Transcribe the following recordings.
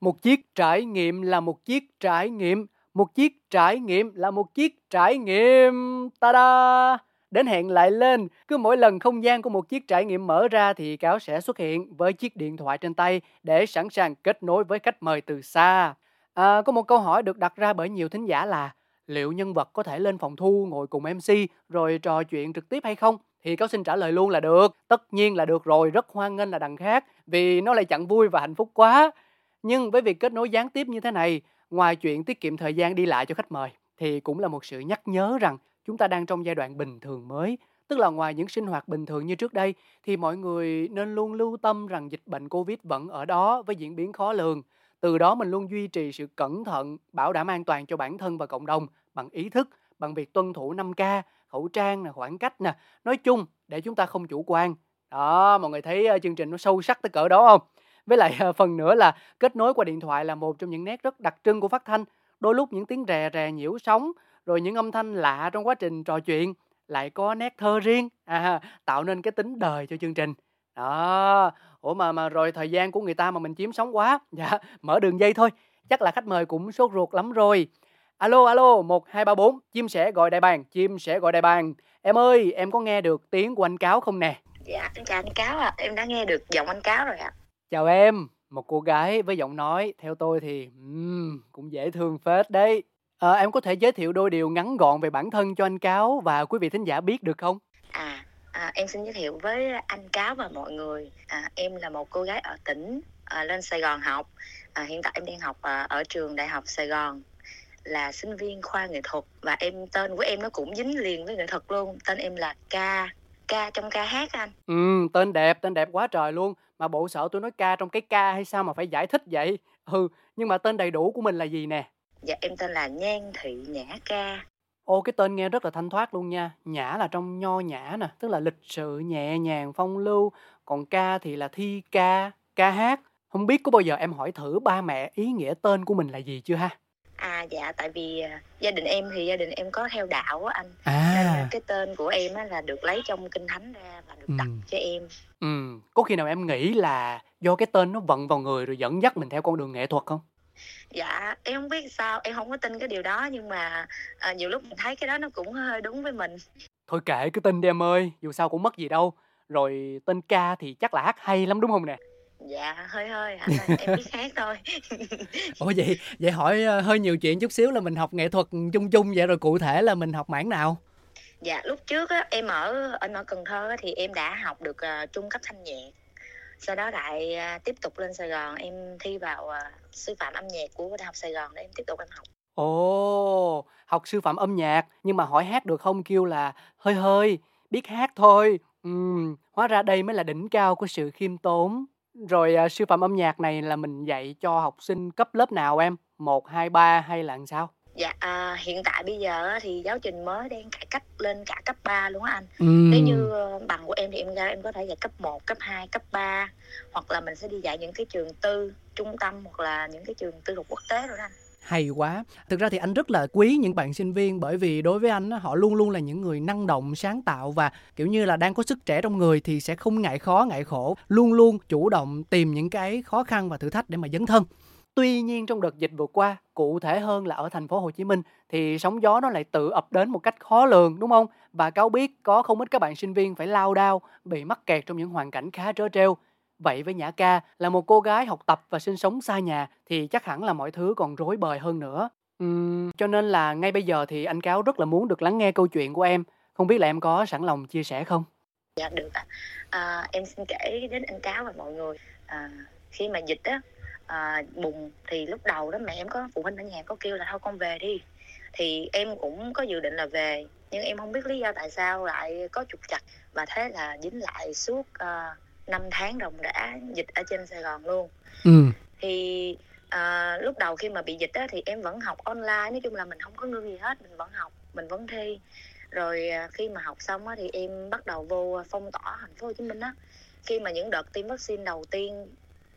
Một chiếc trải nghiệm là một chiếc trải nghiệm, một chiếc trải nghiệm là một chiếc trải nghiệm. Ta-da! Đến hẹn lại lên, cứ mỗi lần không gian của một chiếc trải nghiệm mở ra thì cáo sẽ xuất hiện với chiếc điện thoại trên tay để sẵn sàng kết nối với khách mời từ xa. À, có một câu hỏi được đặt ra bởi nhiều thính giả là liệu nhân vật có thể lên phòng thu ngồi cùng MC rồi trò chuyện trực tiếp hay không? Thì cáo xin trả lời luôn là được. Tất nhiên là được rồi, rất hoan nghênh là đằng khác vì nó lại chẳng vui và hạnh phúc quá. Nhưng với việc kết nối gián tiếp như thế này, ngoài chuyện tiết kiệm thời gian đi lại cho khách mời thì cũng là một sự nhắc nhớ rằng chúng ta đang trong giai đoạn bình thường mới. Tức là ngoài những sinh hoạt bình thường như trước đây thì mọi người nên luôn lưu tâm rằng dịch bệnh covid vẫn ở đó với diễn biến khó lường. Từ đó mình luôn duy trì sự cẩn thận bảo đảm an toàn cho bản thân và cộng đồng bằng ý thức bằng việc tuân thủ 5K khẩu trang nè khoảng cách nè. Nói chung để chúng ta không chủ quan. Đó mọi người thấy ờ, chương trình nó sâu sắc tới cỡ đó không? Với lại ờ, phần nữa là kết nối qua điện thoại là một trong những nét rất đặc trưng của phát thanh. Đôi lúc những tiếng rè rè nhiễu sóng rồi những âm thanh lạ trong quá trình trò chuyện lại có nét thơ riêng à, tạo nên cái tính đời cho chương trình. Đó. Ủa mà mà rồi thời gian của người ta mà mình chiếm sóng quá dạ mở đường dây thôi. Chắc là khách mời cũng sốt ruột lắm rồi. Alo alo một hai ba bốn. Chim sẻ gọi đại bàng chim sẻ gọi đại bàng. Em ơi em có nghe được tiếng của anh cáo không nè? Dạ em chào anh cáo ạ. À. em đã nghe được giọng anh cáo rồi ạ. à chào em một cô gái với giọng nói theo tôi thì um, cũng dễ thương phết đấy. À, em có thể giới thiệu đôi điều ngắn gọn về bản thân cho anh cáo và quý vị thính giả biết được không? À, à em xin giới thiệu với anh cáo và mọi người. À, em là một cô gái ở tỉnh à, lên sài gòn học. À, hiện tại em đang học à, ở trường đại học sài gòn. Là sinh viên khoa nghệ thuật và em tên của em nó cũng dính liền với nghệ thuật luôn. Tên em là ca ca trong ca hát anh. Ừ tên đẹp tên đẹp quá trời luôn mà bộ sợ tôi nói ca trong cái ca hay sao mà phải giải thích vậy? Ừ nhưng mà tên đầy đủ của mình là gì nè? Dạ em tên là nhan thị nhã ca. Ô cái tên nghe rất là thanh thoát luôn nha. Nhã là trong nho nhã nè Tức là lịch sự, nhẹ nhàng, phong lưu. Còn ca thì là thi ca, ca hát. Không biết có bao giờ em hỏi thử ba mẹ ý nghĩa tên của mình là gì chưa ha? À dạ tại vì uh, gia đình em thì gia đình em có theo đạo á anh à. Nên cái tên của em á là được lấy trong kinh thánh ra và được ừ. đặt cho em Ừ, có khi nào em nghĩ là do cái tên nó vận vào người rồi dẫn dắt mình theo con đường nghệ thuật không? Dạ em không biết sao em không có tin cái điều đó nhưng mà à, nhiều lúc mình thấy cái đó nó cũng hơi đúng với mình Thôi kệ cứ tin đi em ơi, dù sao cũng mất gì đâu Rồi tên ca thì chắc là hát hay lắm đúng không nè? Dạ hơi hơi à, em biết hát thôi. Ủa vậy vậy hỏi ờ, hơi nhiều chuyện chút xíu là mình học nghệ thuật chung chung vậy rồi cụ thể là mình học mảng nào? Dạ lúc trước á, em ở ở ở cần thơ á, thì em đã học được uh, trung cấp thanh nhạc. Sau đó lại uh, tiếp tục lên sài gòn em thi vào uh, sư phạm âm nhạc của đại học sài gòn để em tiếp tục em học. Ồ học sư phạm âm nhạc nhưng mà hỏi hát được không kêu là hơi hơi biết hát thôi. Ừ, hóa ra đây mới là đỉnh cao của sự khiêm tốn rồi, à, sư phạm âm nhạc này là mình dạy cho học sinh cấp lớp nào em? một hai ba hay là làm sao? Dạ, à, hiện tại bây giờ thì giáo trình mới đang cải cách lên cả cấp 3 luôn á anh. Ừm. Nếu như ờ, bằng của em thì em ra em có thể dạy cấp 1, cấp 2, cấp 3 hoặc là mình sẽ đi dạy những cái trường tư, trung tâm hoặc là những cái trường tư thục quốc tế rồi đó anh hay quá. Thực ra thì anh rất là quý những bạn sinh viên bởi vì đối với anh họ luôn luôn là những người năng động sáng tạo và kiểu như là đang có sức trẻ trong người thì sẽ không ngại khó ngại khổ. Luôn luôn chủ động tìm những cái khó khăn và thử thách để mà dấn thân. Tuy nhiên trong đợt dịch vừa qua, cụ thể hơn là ở thành phố Hồ Chí Minh thì sóng gió nó lại tự ập đến một cách khó lường đúng không? Và cáo biết có không ít các bạn sinh viên phải lao đao, bị mắc kẹt trong những hoàn cảnh khá trớ trêu. Vậy với Nhã Ca là một cô gái học tập và sinh sống xa nhà thì chắc hẳn là mọi thứ còn rối bời hơn nữa. Uhm, cho nên là ngay bây giờ thì anh Cáo rất là muốn được lắng nghe câu chuyện của em. Không biết là em có sẵn lòng chia sẻ không? Dạ được ạ. À, em xin kể đến anh Cáo và mọi người. À, khi mà dịch á à, bùng thì lúc đầu đó mẹ em có phụ huynh ở nhà có kêu là thôi con về đi. Thì em cũng có dự định là về nhưng em không biết lý do tại sao lại có trục chặt và thế là dính lại suốt uh, 5 tháng đồng đã dịch ở trên Sài Gòn luôn. Ừ. thì à, lúc đầu khi mà bị dịch á, thì em vẫn học online nói chung là mình không có ngưng gì hết mình vẫn học mình vẫn thi. Rồi à, khi mà học xong á, thì em bắt đầu vô phong tỏa thành phố Hồ Chí Minh á. Khi mà những đợt tiêm vaccine đầu tiên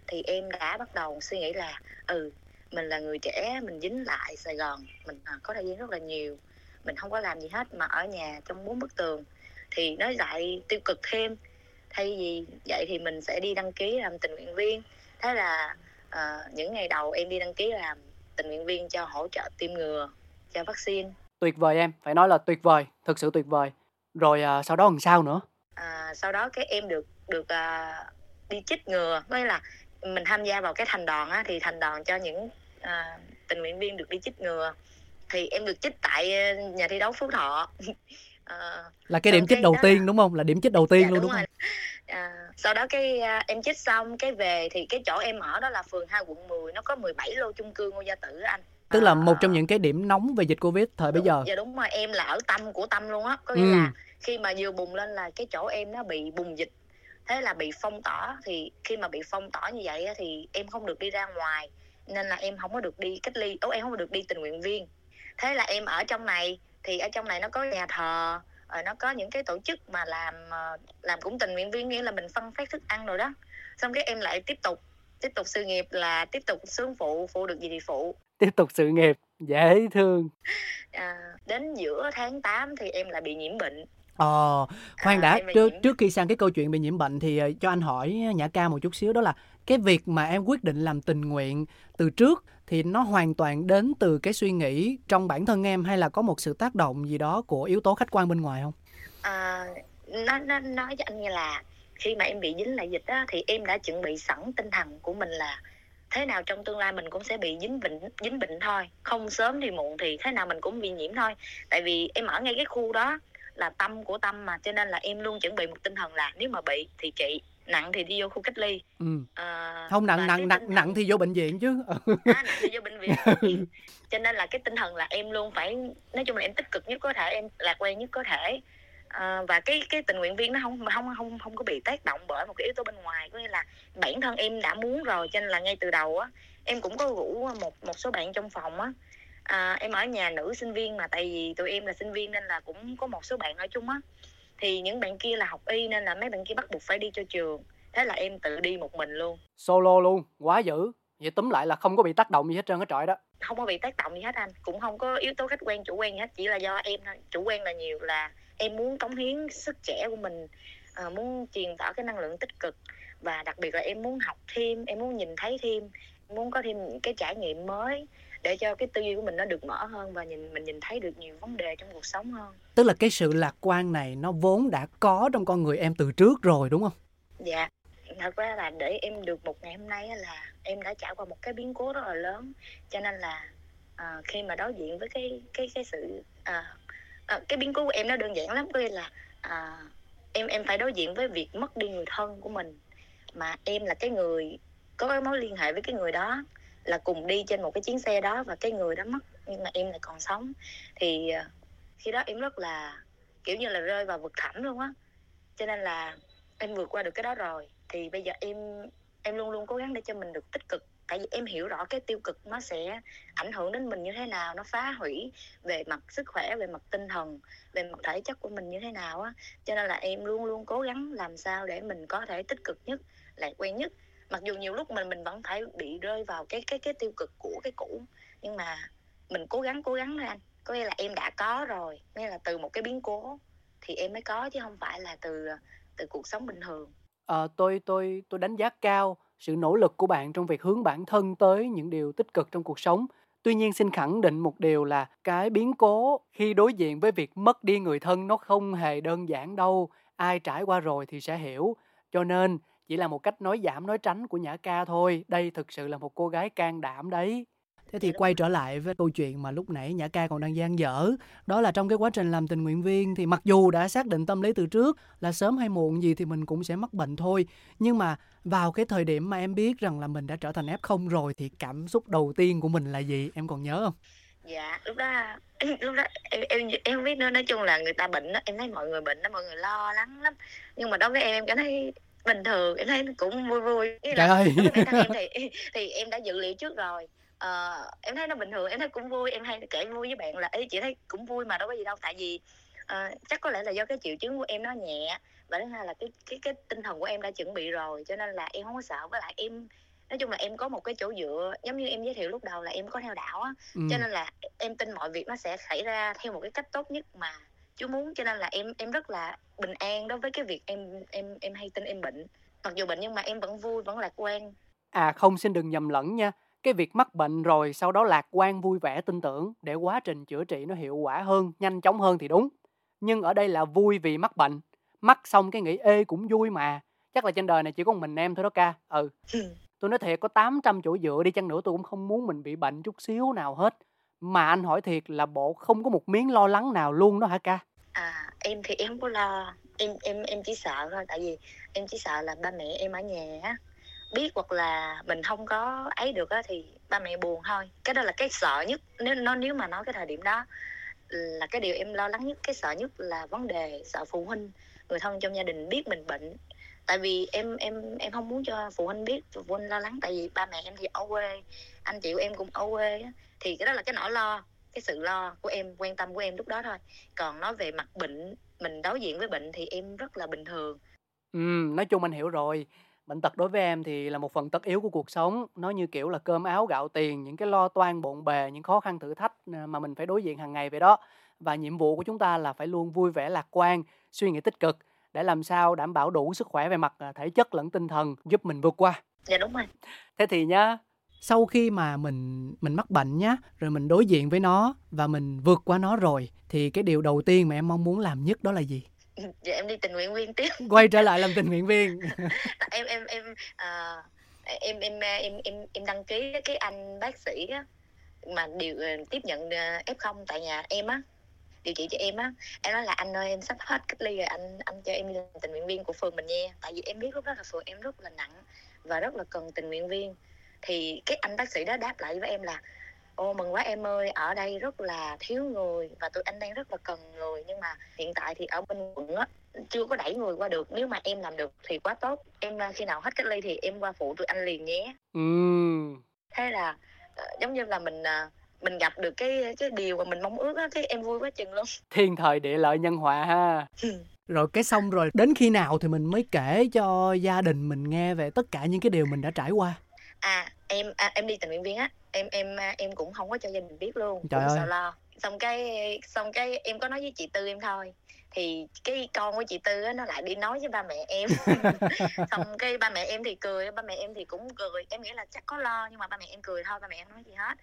thì em đã bắt đầu suy nghĩ là ừ mình là người trẻ mình dính lại Sài Gòn mình à, có thời gian rất là nhiều mình không có làm gì hết mà ở nhà trong bốn bức tường. Thì nó lại tiêu cực thêm thay vì vậy thì mình sẽ đi đăng ký làm tình nguyện viên. Thế là à, những ngày đầu em đi đăng ký làm tình nguyện viên cho hỗ trợ tiêm ngừa cho vaccine. Tuyệt vời em phải nói là tuyệt vời thực sự tuyệt vời. Rồi à, sau đó làm sao nữa? À, sau đó cái em được được à, đi chích ngừa nghĩa là mình tham gia vào cái thành đoàn á thì thành đoàn cho những à, tình nguyện viên được đi chích ngừa. Thì em được chích tại à, nhà thi đấu phú thọ à, là cái điểm chích đầu tiên là... đúng không? Là điểm chích đầu tiên dạ, luôn đúng, đúng không? à, sau đó cái à, em chích xong cái về thì cái chỗ em ở đó là phường 2 quận 10 nó có 17 lô chung cư Ngô Gia Tử anh. Tức là một trong những cái điểm nóng về dịch covid thời đúng, bây giờ. dạ đúng rồi. Em là ở tâm của tâm luôn á. Có nghĩa ừ. là khi mà vừa bùng lên là cái chỗ em nó bị bùng dịch thế là bị phong tỏa. Thì khi mà bị phong tỏa như vậy thì em không được đi ra ngoài nên là em không có được đi cách ly. Ố em không được đi tình nguyện viên. Thế là em ở trong này thì ở trong này nó có nhà thờ rồi ờ, nó có những cái tổ chức mà làm ờ, làm cũng tình nguyện viên nghĩa là mình phân phát thức ăn rồi đó. Xong cái em lại tiếp tục tiếp tục sự nghiệp là tiếp tục xuống phụ phụ được gì thì phụ. Tiếp tục sự nghiệp dễ thương. À, đến giữa tháng 8 thì em lại bị nhiễm bệnh. Ờ, khoan à, đã, trước, trước khi sang cái câu chuyện bị nhiễm bệnh thì ờ, cho anh hỏi Nhã Ca một chút xíu đó là cái việc mà em quyết định làm tình nguyện từ trước thì nó hoàn toàn đến từ cái suy nghĩ trong bản thân em hay là có một sự tác động gì đó của yếu tố khách quan bên ngoài không? À, nó, nó nói cho anh nghe là khi mà em bị dính lại dịch á, thì em đã chuẩn bị sẵn tinh thần của mình là thế nào trong tương lai mình cũng sẽ bị dính bệnh dính bệnh thôi không sớm thì muộn thì thế nào mình cũng bị nhiễm thôi tại vì em ở ngay cái khu đó là tâm của tâm mà cho nên là em luôn chuẩn bị một tinh thần là nếu mà bị thì chị nặng thì đi vô khu cách ly. Ừ. à, không nặng nặng nặng thần... nặng thì vô bệnh viện chứ. À, nặng thì vô bệnh viện. Cho nên là cái tinh thần là em luôn phải nói chung là em tích cực nhất có thể em lạc quan nhất có thể. À, và cái cái tình nguyện viên nó không không không không có bị tác động bởi một cái yếu tố bên ngoài. Có nghĩa là bản thân em đã muốn rồi cho nên là ngay từ đầu á em cũng có rủ một một số bạn trong phòng á. À, em ở nhà nữ sinh viên mà tại vì tụi em là sinh viên nên là cũng có một số bạn ở chung á thì những bạn kia là học y nên là mấy bạn kia bắt buộc phải đi cho trường. Thế là em tự đi một mình luôn. Solo luôn quá dữ. Vậy túm lại là không có bị tác động gì hết trơn cái trọi đó. Không có bị tác động gì hết anh. Cũng không có yếu tố khách quan chủ quan gì hết. Chỉ là do em thôi. Chủ quan là nhiều là em muốn cống hiến sức trẻ của mình à, muốn truyền tỏ cái năng lượng tích cực. Và đặc biệt là em muốn học thêm em muốn nhìn thấy thêm muốn có thêm những cái trải nghiệm mới để cho cái tư duy của mình nó được mở hơn và nhìn mình nhìn thấy được nhiều vấn đề trong cuộc sống hơn. Tức là cái sự lạc quan này nó vốn đã có trong con người em từ trước rồi đúng không? Dạ. Thật ra là để em được một ngày hôm nay là em đã trải qua một cái biến cố rất là lớn. Cho nên là à, khi mà đối diện với cái cái cái sự à, à, cái biến cố của em nó đơn giản lắm. Có nghĩa là à, em em phải đối diện với việc mất đi người thân của mình. Mà em là cái người có cái mối liên hệ với cái người đó là cùng đi trên một cái chuyến xe đó và cái người đó mất, nhưng mà em lại còn sống. Thì ờ, khi đó em rất là, kiểu như là, rơi vào vực thẳm luôn á. Cho nên là em vượt qua được cái đó rồi. Thì bây giờ em em luôn luôn cố gắng để cho mình được tích cực. Tại vì em hiểu rõ cái tiêu cực nó sẽ ảnh hưởng đến mình như thế nào, nó phá hủy về mặt sức khỏe, về mặt tinh thần, về mặt thể chất của mình như thế nào á. Cho nên là em luôn luôn cố gắng làm sao để mình có thể tích cực nhất, lạc quan nhất mặc dù nhiều lúc mình mình vẫn phải bị rơi vào cái cái cái tiêu cực của cái cũ nhưng mà mình cố gắng cố gắng thôi anh. Có nghĩa là em đã có rồi nghĩa là từ một cái biến cố thì em mới có chứ không phải là từ từ cuộc sống bình thường. À, tôi tôi tôi đánh giá cao sự nỗ lực của bạn trong việc hướng bản thân tới những điều tích cực trong cuộc sống. Tuy nhiên xin khẳng định một điều là cái biến cố khi đối diện với việc mất đi người thân nó không hề đơn giản đâu. Ai trải qua rồi thì sẽ hiểu. Cho nên chỉ là một cách nói giảm nói tránh của nhã ca thôi. Đây thực sự là một cô gái can đảm đấy. Thế thì quay trở lại với câu chuyện mà lúc nãy Nhã Ca còn đang gian dở. Đó là trong cái quá trình làm tình nguyện viên Thì mặc dù đã xác định tâm lý từ trước Là sớm hay muộn gì thì mình cũng sẽ mắc bệnh thôi. Nhưng mà vào cái thời điểm mà em biết rằng là mình đã trở thành F0 rồi Thì cảm xúc đầu tiên của mình là gì? Em còn nhớ không? Dạ, lúc đó lúc đó em em em không biết nữa. Nói chung là người ta bệnh đó em thấy mọi người bệnh đó mọi người lo lắng lắm. Nhưng mà đối với em em cảm thấy bình thường em thấy cũng vui vui Ý là ơi. em thì thì em đã dự liệu trước rồi uh, em thấy nó bình thường em thấy cũng vui em hay kể vui với bạn là ấy chị thấy cũng vui mà đâu có gì đâu tại vì uh, chắc có lẽ là do cái triệu chứng của em nó nhẹ và thứ hai là cái cái cái tinh thần của em đã chuẩn bị rồi cho nên là em không có sợ với lại em nói chung là em có một cái chỗ dựa giống như em giới thiệu lúc đầu là em có theo đạo á ừ. cho nên là em tin mọi việc nó sẽ xảy ra theo một cái cách tốt nhất mà chú muốn cho nên là em em rất là bình an đối với cái việc em em em hay tin em bệnh mặc dù bệnh nhưng mà em vẫn vui vẫn lạc quan À không xin đừng nhầm lẫn nha. Cái việc mắc bệnh rồi sau đó lạc quan vui vẻ tin tưởng để quá trình chữa trị nó hiệu quả hơn, nhanh chóng hơn thì đúng. Nhưng ở đây là vui vì mắc bệnh. Mắc xong cái nghĩ ê cũng vui mà. Chắc là trên đời này chỉ có mình em thôi đó ca. Ừ. Tôi nói thiệt có 800 chỗ dựa đi chăng nữa tôi cũng không muốn mình bị bệnh chút xíu nào hết. Mà anh hỏi thiệt là bộ không có một miếng lo lắng nào luôn đó hả ca? À em thì em không có lo. Em em em chỉ sợ thôi, tại vì em chỉ sợ là ba mẹ em ở nhà á, biết hoặc là mình không có ấy được á thì ba mẹ buồn thôi. Cái đó là cái sợ nhất, nếu, nó, nếu mà nói cái thời điểm đó là cái điều em lo lắng nhất, cái sợ nhất là vấn đề sợ phụ huynh, người thân trong gia đình biết mình bệnh. Tại vì em em em không muốn cho phụ huynh biết, phụ huynh lo lắng, tại vì ba mẹ em thì ở quê, anh chị của em cũng ở quê á, thì cái đó là cái nỗi lo cái sự lo của em quan tâm của em lúc đó thôi. Còn nói về mặt bệnh mình đối diện với bệnh thì em rất là bình thường. Ừ nói chung anh hiểu rồi. Bệnh tật đối với em thì là một phần tất yếu của cuộc sống. Nó như kiểu là cơm áo gạo tiền những cái lo toan bộn bề những khó khăn thử thách à, mà mình phải đối diện hàng ngày vậy đó. Và nhiệm vụ của chúng ta là phải luôn vui vẻ lạc quan suy nghĩ tích cực để làm sao đảm bảo đủ sức khỏe về mặt à, thể chất lẫn tinh thần giúp mình vượt qua. Dạ đúng rồi. Thế thì nhá sau khi mà mình mình mắc bệnh nhá rồi mình đối diện với nó và mình vượt qua nó rồi thì cái điều đầu tiên mà em mong muốn làm nhất đó là gì? Dạ em đi tình nguyện viên tiếp. Quay trở lại làm tình nguyện viên. Em em em uh, em em em em em đăng ký cái anh bác sĩ á mà điều ờ, tiếp nhận ờ, f 0 tại nhà em á điều trị cho em á. Em nói là anh ơi em sắp hết cách ly rồi anh anh cho em đi làm tình nguyện viên của phường mình nha. Tại vì em biết lúc đó là phường em rất là nặng và rất là cần tình nguyện viên thì cái anh bác sĩ đó đáp lại với em là ô mừng quá em ơi ở đây rất là thiếu người và tụi anh đang rất là cần người nhưng mà hiện tại thì ở bên quận á chưa có đẩy người qua được. Nếu mà em làm được thì quá tốt. Em à, khi nào hết cách ly thì em qua phụ tụi anh liền nhé. Ừ. thế là ờ, giống như là mình à, mình gặp được cái cái điều mà mình mong ước á thế em vui quá chừng luôn. Thiên thời địa lợi nhân hòa ha. Rồi cái xong rồi đến khi nào thì mình mới kể cho gia đình mình nghe về tất cả những cái điều mình đã trải qua à em à, em đi tình nguyện viên á. Em em à, em cũng không có cho gia đình biết luôn. Trời cũng ơi. sợ lo. Xong cái xong cái em có nói với chị tư em thôi. Thì cái con của chị tư á, nó lại đi nói với ba mẹ em. Xong cái ba mẹ em thì cười ba mẹ em thì cũng cười. Em nghĩ là chắc có lo nhưng mà ba mẹ em cười thôi ba mẹ em nói gì hết.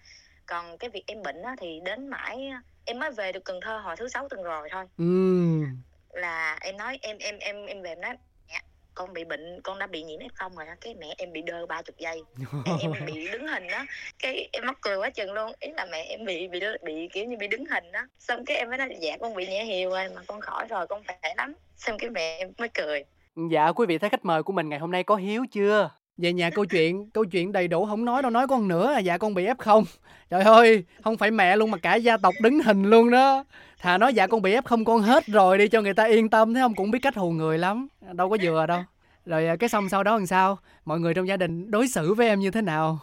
Còn cái việc em bệnh á, thì đến mãi em mới về được cần thơ hồi thứ sáu tuần rồi thôi. Ừ. là em nói em em em em về em nói con bị bệnh con đã bị nhiễm f rồi á. cái mẹ em bị đơ ba chục giây. Em, em bị đứng hình đó cái em mắc cười quá chừng luôn ý là mẹ em bị bị bị kiểu như bị đứng hình đó. Xong cái em mới nói dạ con bị nhẹ hiều rồi mà con khỏi rồi con khỏe lắm. Xong cái mẹ em mới cười. Dạ quý vị thấy khách mời của mình ngày hôm nay có hiếu chưa về nhà câu chuyện câu chuyện đầy đủ, không nói đâu, nói con nữa à. Dạ con bị f không. Trời ơi, không phải mẹ luôn mà cả gia tộc đứng hình luôn đó. Thà nói dạ con bị f không, con hết rồi đi cho người ta yên tâm, thấy không? Cũng biết cách hù người lắm. Đâu có vừa đâu. Rồi à, cái xong sau đó làm sao? Mọi người trong gia đình đối xử với em như thế nào?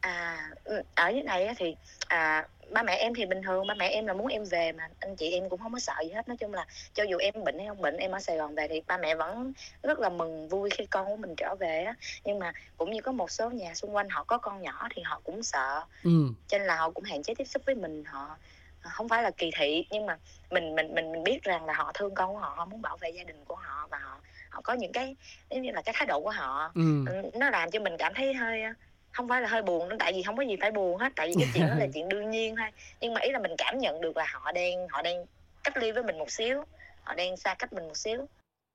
À ừ, ở dưới này thì à ba mẹ em thì bình thường ba mẹ em là muốn em về mà. Anh chị em cũng không có sợ gì hết. Nói chung là cho dù em bệnh hay không bệnh em ở sài gòn về thì ba mẹ vẫn rất là mừng vui khi con của mình trở về á. Nhưng mà cũng như có một số nhà xung quanh họ có con nhỏ thì họ cũng sợ. Ừ. Cho nên là họ cũng hạn chế tiếp xúc với mình. Họ không phải là kỳ thị nhưng mà mình mình mình mình biết rằng là họ thương con của họ họ muốn bảo vệ gia đình của họ và họ họ có những cái giống như là cái thái độ của họ. Ừ. Nó làm cho mình cảm thấy hơi không phải là hơi buồn nữa tại vì không có gì phải buồn hết tại vì cái chuyện đó là chuyện đương nhiên thôi. Nhưng mà ý là mình cảm nhận được là họ đang họ đang cách ly với mình một xíu họ đang xa cách mình một xíu.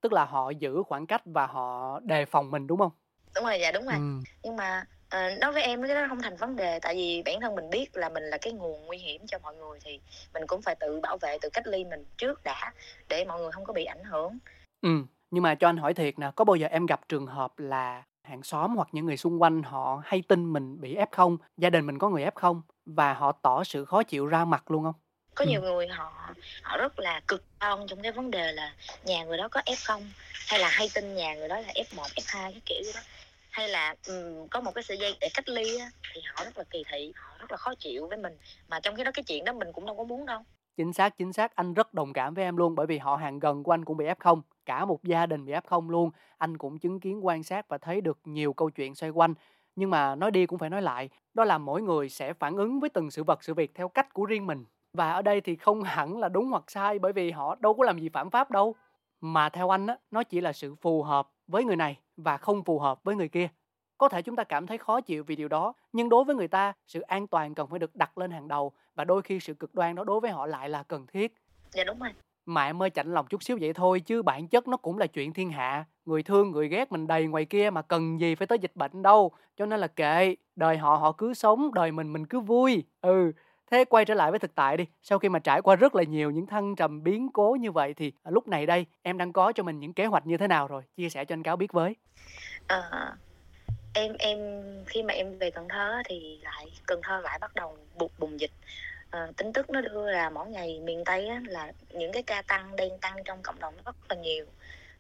Tức là họ giữ khoảng cách và họ đề phòng mình đúng không? Đúng rồi dạ đúng rồi. Ừ nhưng mà ờ, đối với em cái đó không thành vấn đề tại vì bản thân mình biết là mình là cái nguồn nguy hiểm cho mọi người thì mình cũng phải tự bảo vệ tự cách ly mình trước đã để mọi người không có bị ảnh hưởng. Ừ nhưng mà cho anh hỏi thiệt nè có bao giờ em gặp trường hợp là hàng xóm hoặc những người xung quanh họ hay tin mình bị f0 gia đình mình có người f0 và họ tỏ sự khó chịu ra mặt luôn không? Có Ừ. nhiều người họ họ rất là cực đoan trong cái vấn đề là nhà người đó có f0 hay là hay tin nhà người đó là f1 f2 cái kiểu đó. Hay là ừm, có một cái sợi dây để cách ly á, thì họ rất là kỳ thị họ rất là khó chịu với mình. Mà trong khi đó cái chuyện đó mình cũng đâu có muốn đâu. Chính xác chính xác. Anh rất đồng cảm với em luôn bởi vì họ hàng gần của anh cũng bị f0 cả một gia đình bị f0 luôn. Anh cũng chứng kiến, quan sát và thấy được nhiều câu chuyện xoay quanh. Nhưng mà nói đi cũng phải nói lại, đó là mỗi người sẽ phản ứng với từng sự vật, sự việc theo cách của riêng mình. Và ở đây thì không hẳn là đúng hoặc sai, bởi vì họ đâu có làm gì phạm pháp đâu. Mà theo anh á, nó chỉ là sự phù hợp với người này và không phù hợp với người kia. Có thể chúng ta cảm thấy khó chịu vì điều đó, nhưng đối với người ta, sự an toàn cần phải được đặt lên hàng đầu và đôi khi sự cực đoan đó đối với họ lại là cần thiết. Dạ đúng rồi mà em ơi chạnh lòng chút xíu vậy thôi chứ bản chất nó cũng là chuyện thiên hạ. Người thương người ghét mình đầy ngoài kia mà cần gì phải tới dịch bệnh đâu. Cho nên là kệ đời họ họ cứ sống đời mình mình cứ vui. Ừ thế quay trở lại với thực tại đi. Sau khi mà trải qua rất là nhiều những thăng trầm biến cố như vậy thì à, lúc này đây em đang có cho mình những kế hoạch như thế nào rồi? Chia sẻ cho anh cáo biết với. À, em em khi mà em về cần thơ thì lại cần thơ lại bắt đầu bùng dịch à, tin tức nó đưa ra mỗi ngày miền tây á, là những cái ca tăng đang tăng trong cộng đồng rất là nhiều.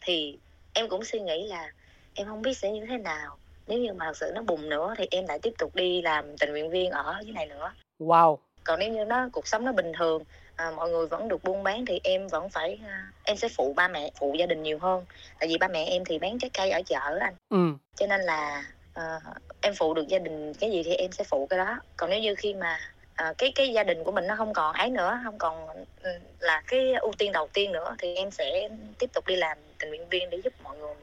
Thì em cũng suy nghĩ là em không biết sẽ như thế nào. Nếu như mà thật sự nó bùng nữa thì em lại tiếp tục đi làm tình nguyện viên ở dưới này nữa. Wow. Còn nếu như nó cuộc sống nó bình thường à, mọi người vẫn được buôn bán thì em vẫn phải à, em sẽ phụ ba mẹ phụ gia đình nhiều hơn. Tại vì ba mẹ em thì bán trái cây ở chợ anh. Ừ. cho nên là à, em phụ được gia đình cái gì thì em sẽ phụ cái đó. Còn nếu như khi mà à, cái cái gia đình của mình nó không còn ấy nữa không còn ừ, là cái ưu tiên đầu tiên nữa thì em sẽ tiếp tục đi làm tình nguyện viên để giúp mọi người.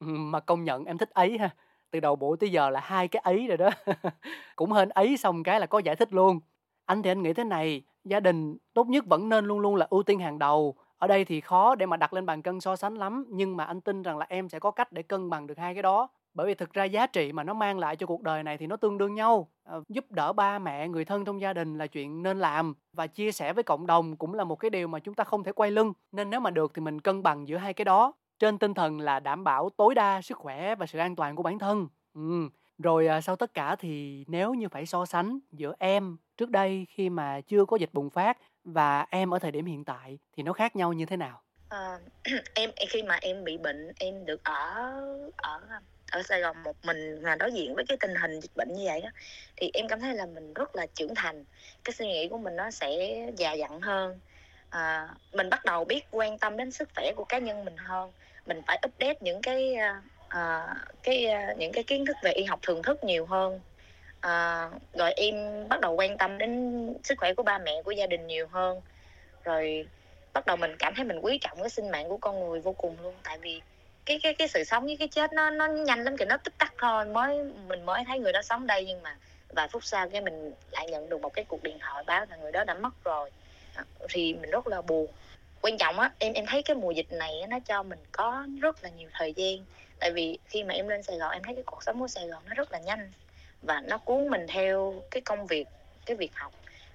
Ừ, mà công nhận em thích ấy ha. Từ đầu buổi tới giờ là hai cái ấy rồi đó. Cũng hên ấy xong cái là có giải thích luôn. Anh thì anh nghĩ thế này gia đình tốt nhất vẫn nên luôn luôn là ưu tiên hàng đầu. Ở đây thì khó để mà đặt lên bàn cân so sánh lắm nhưng mà anh tin rằng là em sẽ có cách để cân bằng được hai cái đó bởi vì thực ra giá trị mà nó mang lại cho cuộc đời này thì nó tương đương nhau. À, giúp đỡ ba mẹ người thân trong gia đình là chuyện nên làm và chia sẻ với cộng đồng cũng là một cái điều mà chúng ta không thể quay lưng. Nên nếu mà được thì mình cân bằng giữa hai cái đó. Trên tinh thần là đảm bảo tối đa sức khỏe và sự an toàn của bản thân. Ừ. rồi à, sau tất cả thì nếu như phải so sánh giữa em trước đây khi mà chưa có dịch bùng phát và em ở thời điểm hiện tại thì nó khác nhau như thế nào? À, em khi mà em bị bệnh em được ở ở ở Sài Gòn một mình mà đối diện với cái tình hình dịch bệnh như vậy đó thì em cảm thấy là mình rất là trưởng thành. Cái suy nghĩ của mình nó sẽ già dặn hơn. À, mình bắt đầu biết quan tâm đến sức khỏe của cá nhân mình hơn. Mình phải update những cái à, à cái à, những cái kiến thức về y học thường thức nhiều hơn. À, rồi em bắt đầu quan tâm đến sức khỏe của ba mẹ của gia đình nhiều hơn. Rồi bắt đầu mình cảm thấy mình quý trọng cái sinh mạng của con người vô cùng luôn. Tại vì cái cái cái sự sống với cái chết nó nó nhanh lắm kìa nó tích tắc thôi. Mới, mình mới thấy người đó sống đây nhưng mà vài phút sau cái mình lại nhận được một cái cuộc điện thoại báo là người đó đã mất rồi. À, thì mình rất là buồn. Quan trọng á, em em thấy cái mùa dịch này nó cho mình có rất là nhiều thời gian. Tại vì khi mà em lên Sài Gòn, em thấy cái cuộc sống của Sài Gòn nó rất là nhanh và nó cuốn mình theo cái công việc, cái việc học.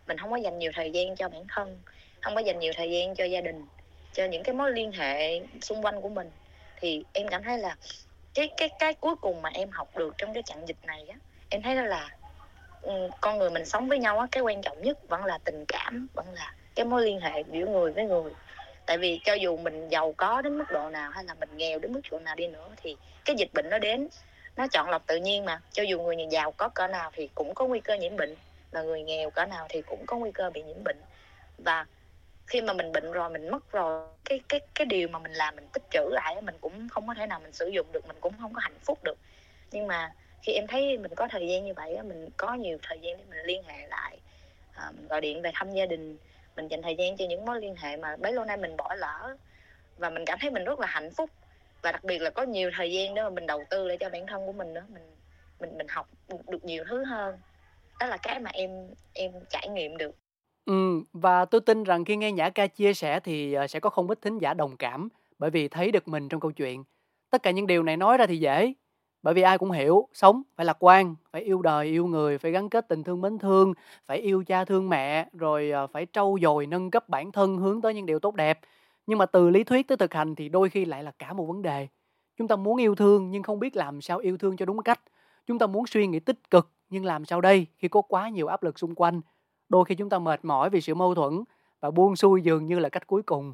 Mình không có dành nhiều thời gian cho bản thân, không có dành nhiều thời gian cho gia đình, cho những cái mối liên hệ xung quanh của mình thì em cảm thấy là cái cái cái cuối cùng mà em học được trong cái trận dịch này á, em thấy đó là ừ, con người mình sống với nhau á, cái quan trọng nhất vẫn là tình cảm, vẫn là cái mối liên hệ giữa người với người. Tại vì cho dù mình giàu có đến mức độ nào hay là mình nghèo đến mức độ nào đi nữa thì cái dịch bệnh nó đến, nó chọn lọc tự nhiên mà. Cho dù người giàu có cỡ nào thì cũng có nguy cơ nhiễm bệnh và người nghèo cỡ nào thì cũng có nguy cơ bị nhiễm bệnh. Và khi mà mình bệnh rồi mình mất rồi cái cái cái điều mà mình làm mình tích trữ lại mình cũng không có thể nào mình sử dụng được mình cũng không có hạnh phúc được. Nhưng mà khi em thấy mình có thời gian như vậy mình có nhiều thời gian để mình liên hệ lại à, mình gọi điện về thăm gia đình mình dành thời gian cho những mối liên hệ mà bấy lâu nay mình bỏ lỡ. Và mình cảm thấy mình rất là hạnh phúc. Và đặc biệt là có nhiều thời gian để mà mình đầu tư lại cho bản thân của mình nữa mình mình mình học được nhiều thứ hơn. Đó là cái mà em em trải nghiệm được. Ừ, và tôi tin rằng khi nghe Nhã Ca chia sẻ thì, ờ, sẽ có không ít thính giả đồng cảm, bởi vì thấy được mình trong câu chuyện. Tất cả những điều này nói ra thì dễ, bởi vì ai cũng hiểu, sống phải lạc quan, phải yêu đời, yêu người, phải gắn kết tình thương mến thương, phải yêu cha thương mẹ, rồi, ờ, phải trau dồi, nâng cấp bản thân hướng tới những điều tốt đẹp. Nhưng mà từ lý thuyết tới thực hành thì đôi khi lại là cả một vấn đề. Chúng ta muốn yêu thương nhưng không biết làm sao yêu thương cho đúng cách. Chúng ta muốn suy nghĩ tích cực nhưng làm sao đây khi có quá nhiều áp lực xung quanh? Đôi khi chúng ta mệt mỏi vì sự mâu thuẫn và buông xuôi dường như là cách cuối cùng.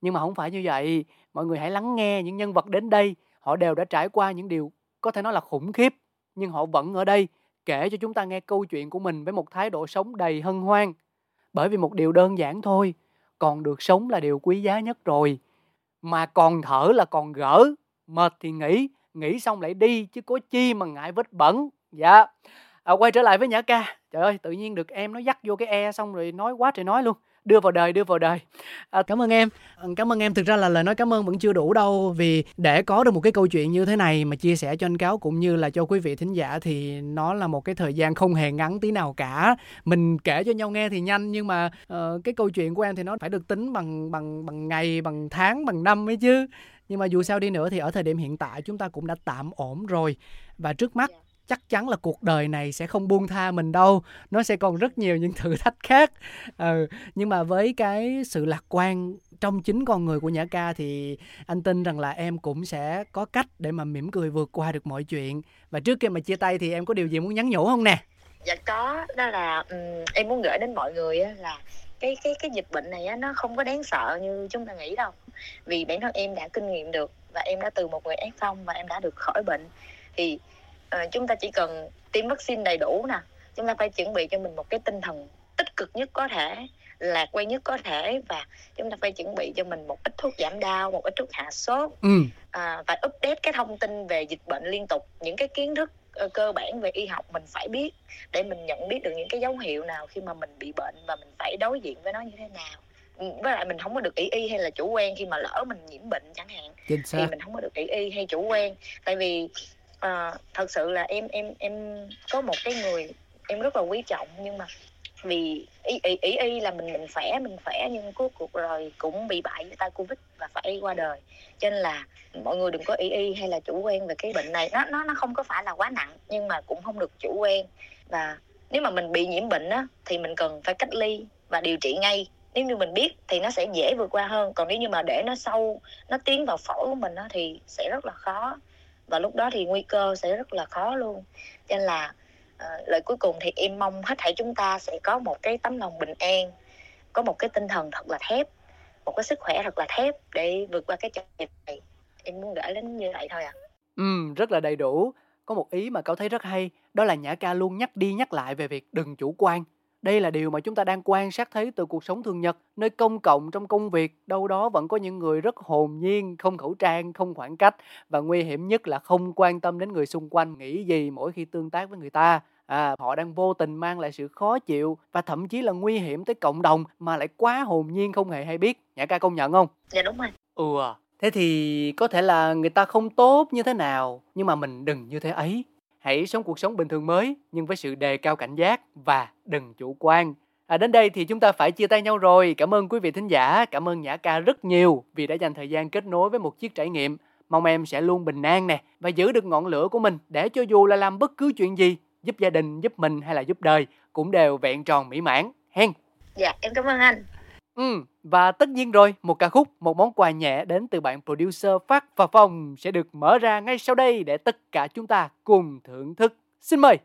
Nhưng mà không phải như vậy. Mọi người hãy lắng nghe những nhân vật đến đây. Họ đều đã trải qua những điều có thể nói là khủng khiếp, nhưng họ vẫn ở đây kể cho chúng ta nghe câu chuyện của mình với một thái độ sống đầy hân hoan. Bởi vì một điều đơn giản thôi, còn được sống là điều quý giá nhất rồi. Mà còn thở là còn gỡ, mệt thì nghỉ nghỉ xong lại đi chứ có chi mà ngại vết bẩn. Dạ à, quay trở lại với nhã ca. Trời ơi tự nhiên được em nó dắt vô cái e xong rồi nói quá trời nói luôn. Đưa vào đời đưa vào đời. À, cảm ơn em. Cảm ơn em. Thực ra là lời nói cảm ơn vẫn chưa đủ đâu vì để có được một cái câu chuyện như thế này mà chia sẻ cho anh cáo cũng như là cho quý vị thính giả thì nó là một cái thời gian không hề ngắn tí nào cả. Mình kể cho nhau nghe thì nhanh nhưng mà uh, cái câu chuyện của em thì nó phải được tính bằng bằng bằng ngày bằng tháng bằng năm ấy chứ. Nhưng mà dù sao đi nữa thì ở thời điểm hiện tại chúng ta cũng đã tạm ổn rồi. Và trước mắt dạ chắc chắn là cuộc đời này sẽ không buông tha mình đâu. Nó sẽ còn rất nhiều những thử thách khác. Ừ, nhưng mà với cái sự lạc quan trong chính con người của nhã ca thì anh tin rằng là em cũng sẽ có cách để mà mỉm cười vượt qua được mọi chuyện. Và trước khi mà chia tay thì em có điều gì muốn nhắn nhủ không nè? Dạ có đó là um, em muốn gửi đến mọi người là cái cái cái dịch bệnh này á, nó không có đáng sợ như chúng ta nghĩ đâu. Vì bản thân em đã kinh nghiệm được và em đã từ một người f và em đã được khỏi bệnh. Thì à, chúng ta chỉ cần tiêm vaccine đầy đủ nè. Chúng ta phải chuẩn bị cho mình một cái tinh thần tích cực nhất có thể lạc quan nhất có thể và chúng ta phải chuẩn bị cho mình một ít thuốc giảm đau một ít thuốc hạ sốt. Ừ. à, và update cái thông tin về dịch bệnh liên tục những cái kiến thức uh, cơ bản về y học mình phải biết để mình nhận biết được những cái dấu hiệu nào khi mà mình bị bệnh và mình phải đối diện với nó như thế nào. Ừ, với lại mình không có được ý y hay là chủ quan khi mà lỡ mình nhiễm bệnh chẳng hạn thì mình không có được ý y hay chủ quan. Tại vì à, thật sự là em em em có một cái người em rất là quý trọng nhưng mà vì ý ý ý, ý là mình mình khỏe mình khỏe nhưng cuối cuộc rồi cũng bị bại với tai covid và phải qua đời. Cho nên là mọi người đừng có ý y hay là chủ quan về cái bệnh này. Nó nó nó không có phải là quá nặng nhưng mà cũng không được chủ quan. Và nếu mà mình bị nhiễm bệnh á thì mình cần phải cách ly và điều trị ngay. Nếu như mình biết thì nó sẽ dễ vượt qua hơn. Còn nếu như mà để nó sâu nó tiến vào phổi của mình á thì sẽ rất là khó và lúc đó thì nguy cơ sẽ rất là khó luôn. Cho nên là uh, lời cuối cùng thì em mong hết thảy chúng ta sẽ có một cái tấm lòng bình an có một cái tinh thần thật là thép một cái sức khỏe thật là thép để vượt qua cái trận dịch này. Em muốn gửi đến như vậy thôi à ừ rất là đầy đủ. Có một ý mà cậu thấy rất hay đó là nhã ca luôn nhắc đi nhắc lại về việc đừng chủ quan đây là điều mà chúng ta đang quan sát thấy từ cuộc sống thường nhật, nơi công cộng trong công việc, đâu đó vẫn có những người rất hồn nhiên, không khẩu trang, không khoảng cách và nguy hiểm nhất là không quan tâm đến người xung quanh nghĩ gì mỗi khi tương tác với người ta. À, họ đang vô tình mang lại sự khó chịu và thậm chí là nguy hiểm tới cộng đồng mà lại quá hồn nhiên không hề hay biết. Nhã ca công nhận không? Dạ đúng rồi. Ừ à. Thế thì có thể là người ta không tốt như thế nào, nhưng mà mình đừng như thế ấy. Hãy sống cuộc sống bình thường mới nhưng với sự đề cao cảnh giác và đừng chủ quan. À, đến đây thì chúng ta phải chia tay nhau rồi. Cảm ơn quý vị thính giả, cảm ơn Nhã Ca rất nhiều vì đã dành thời gian kết nối với một chiếc trải nghiệm. Mong em sẽ luôn bình an nè và giữ được ngọn lửa của mình để cho dù là làm bất cứ chuyện gì, giúp gia đình, giúp mình hay là giúp đời cũng đều vẹn tròn mỹ mãn. Hen. Dạ, em cảm ơn anh. Ừ, và tất nhiên rồi, một ca khúc, một món quà nhẹ đến từ bạn producer Phát và Phong sẽ được mở ra ngay sau đây để tất cả chúng ta cùng thưởng thức. Xin mời!